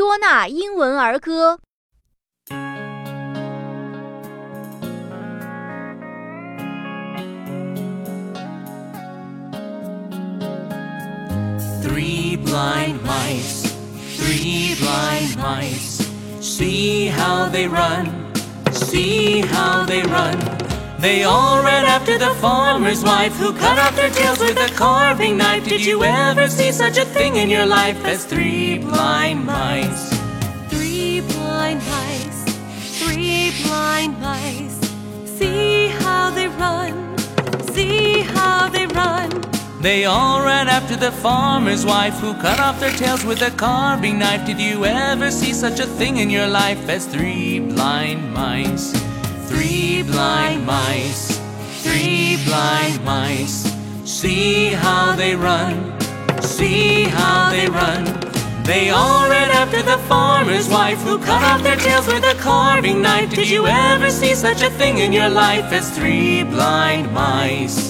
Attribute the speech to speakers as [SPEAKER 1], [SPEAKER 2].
[SPEAKER 1] 多纳英文儿歌》。
[SPEAKER 2] Three blind mice, three blind mice. See how they run, see how they run. They all ran after the farmer's wife who cut off their tails with a carving knife. Did you ever see such a thing in your life as three blind mice?
[SPEAKER 3] Three blind mice, three blind mice. See how they run, see how they run.
[SPEAKER 2] They all ran after the farmer's wife who cut off their tails with a carving knife. Did you ever see such a thing in your life as three blind mice? See how they run, see how they run. They all ran after the farmer's wife who cut off their tails with a carving knife. Did you ever see such a thing in your life as three blind mice?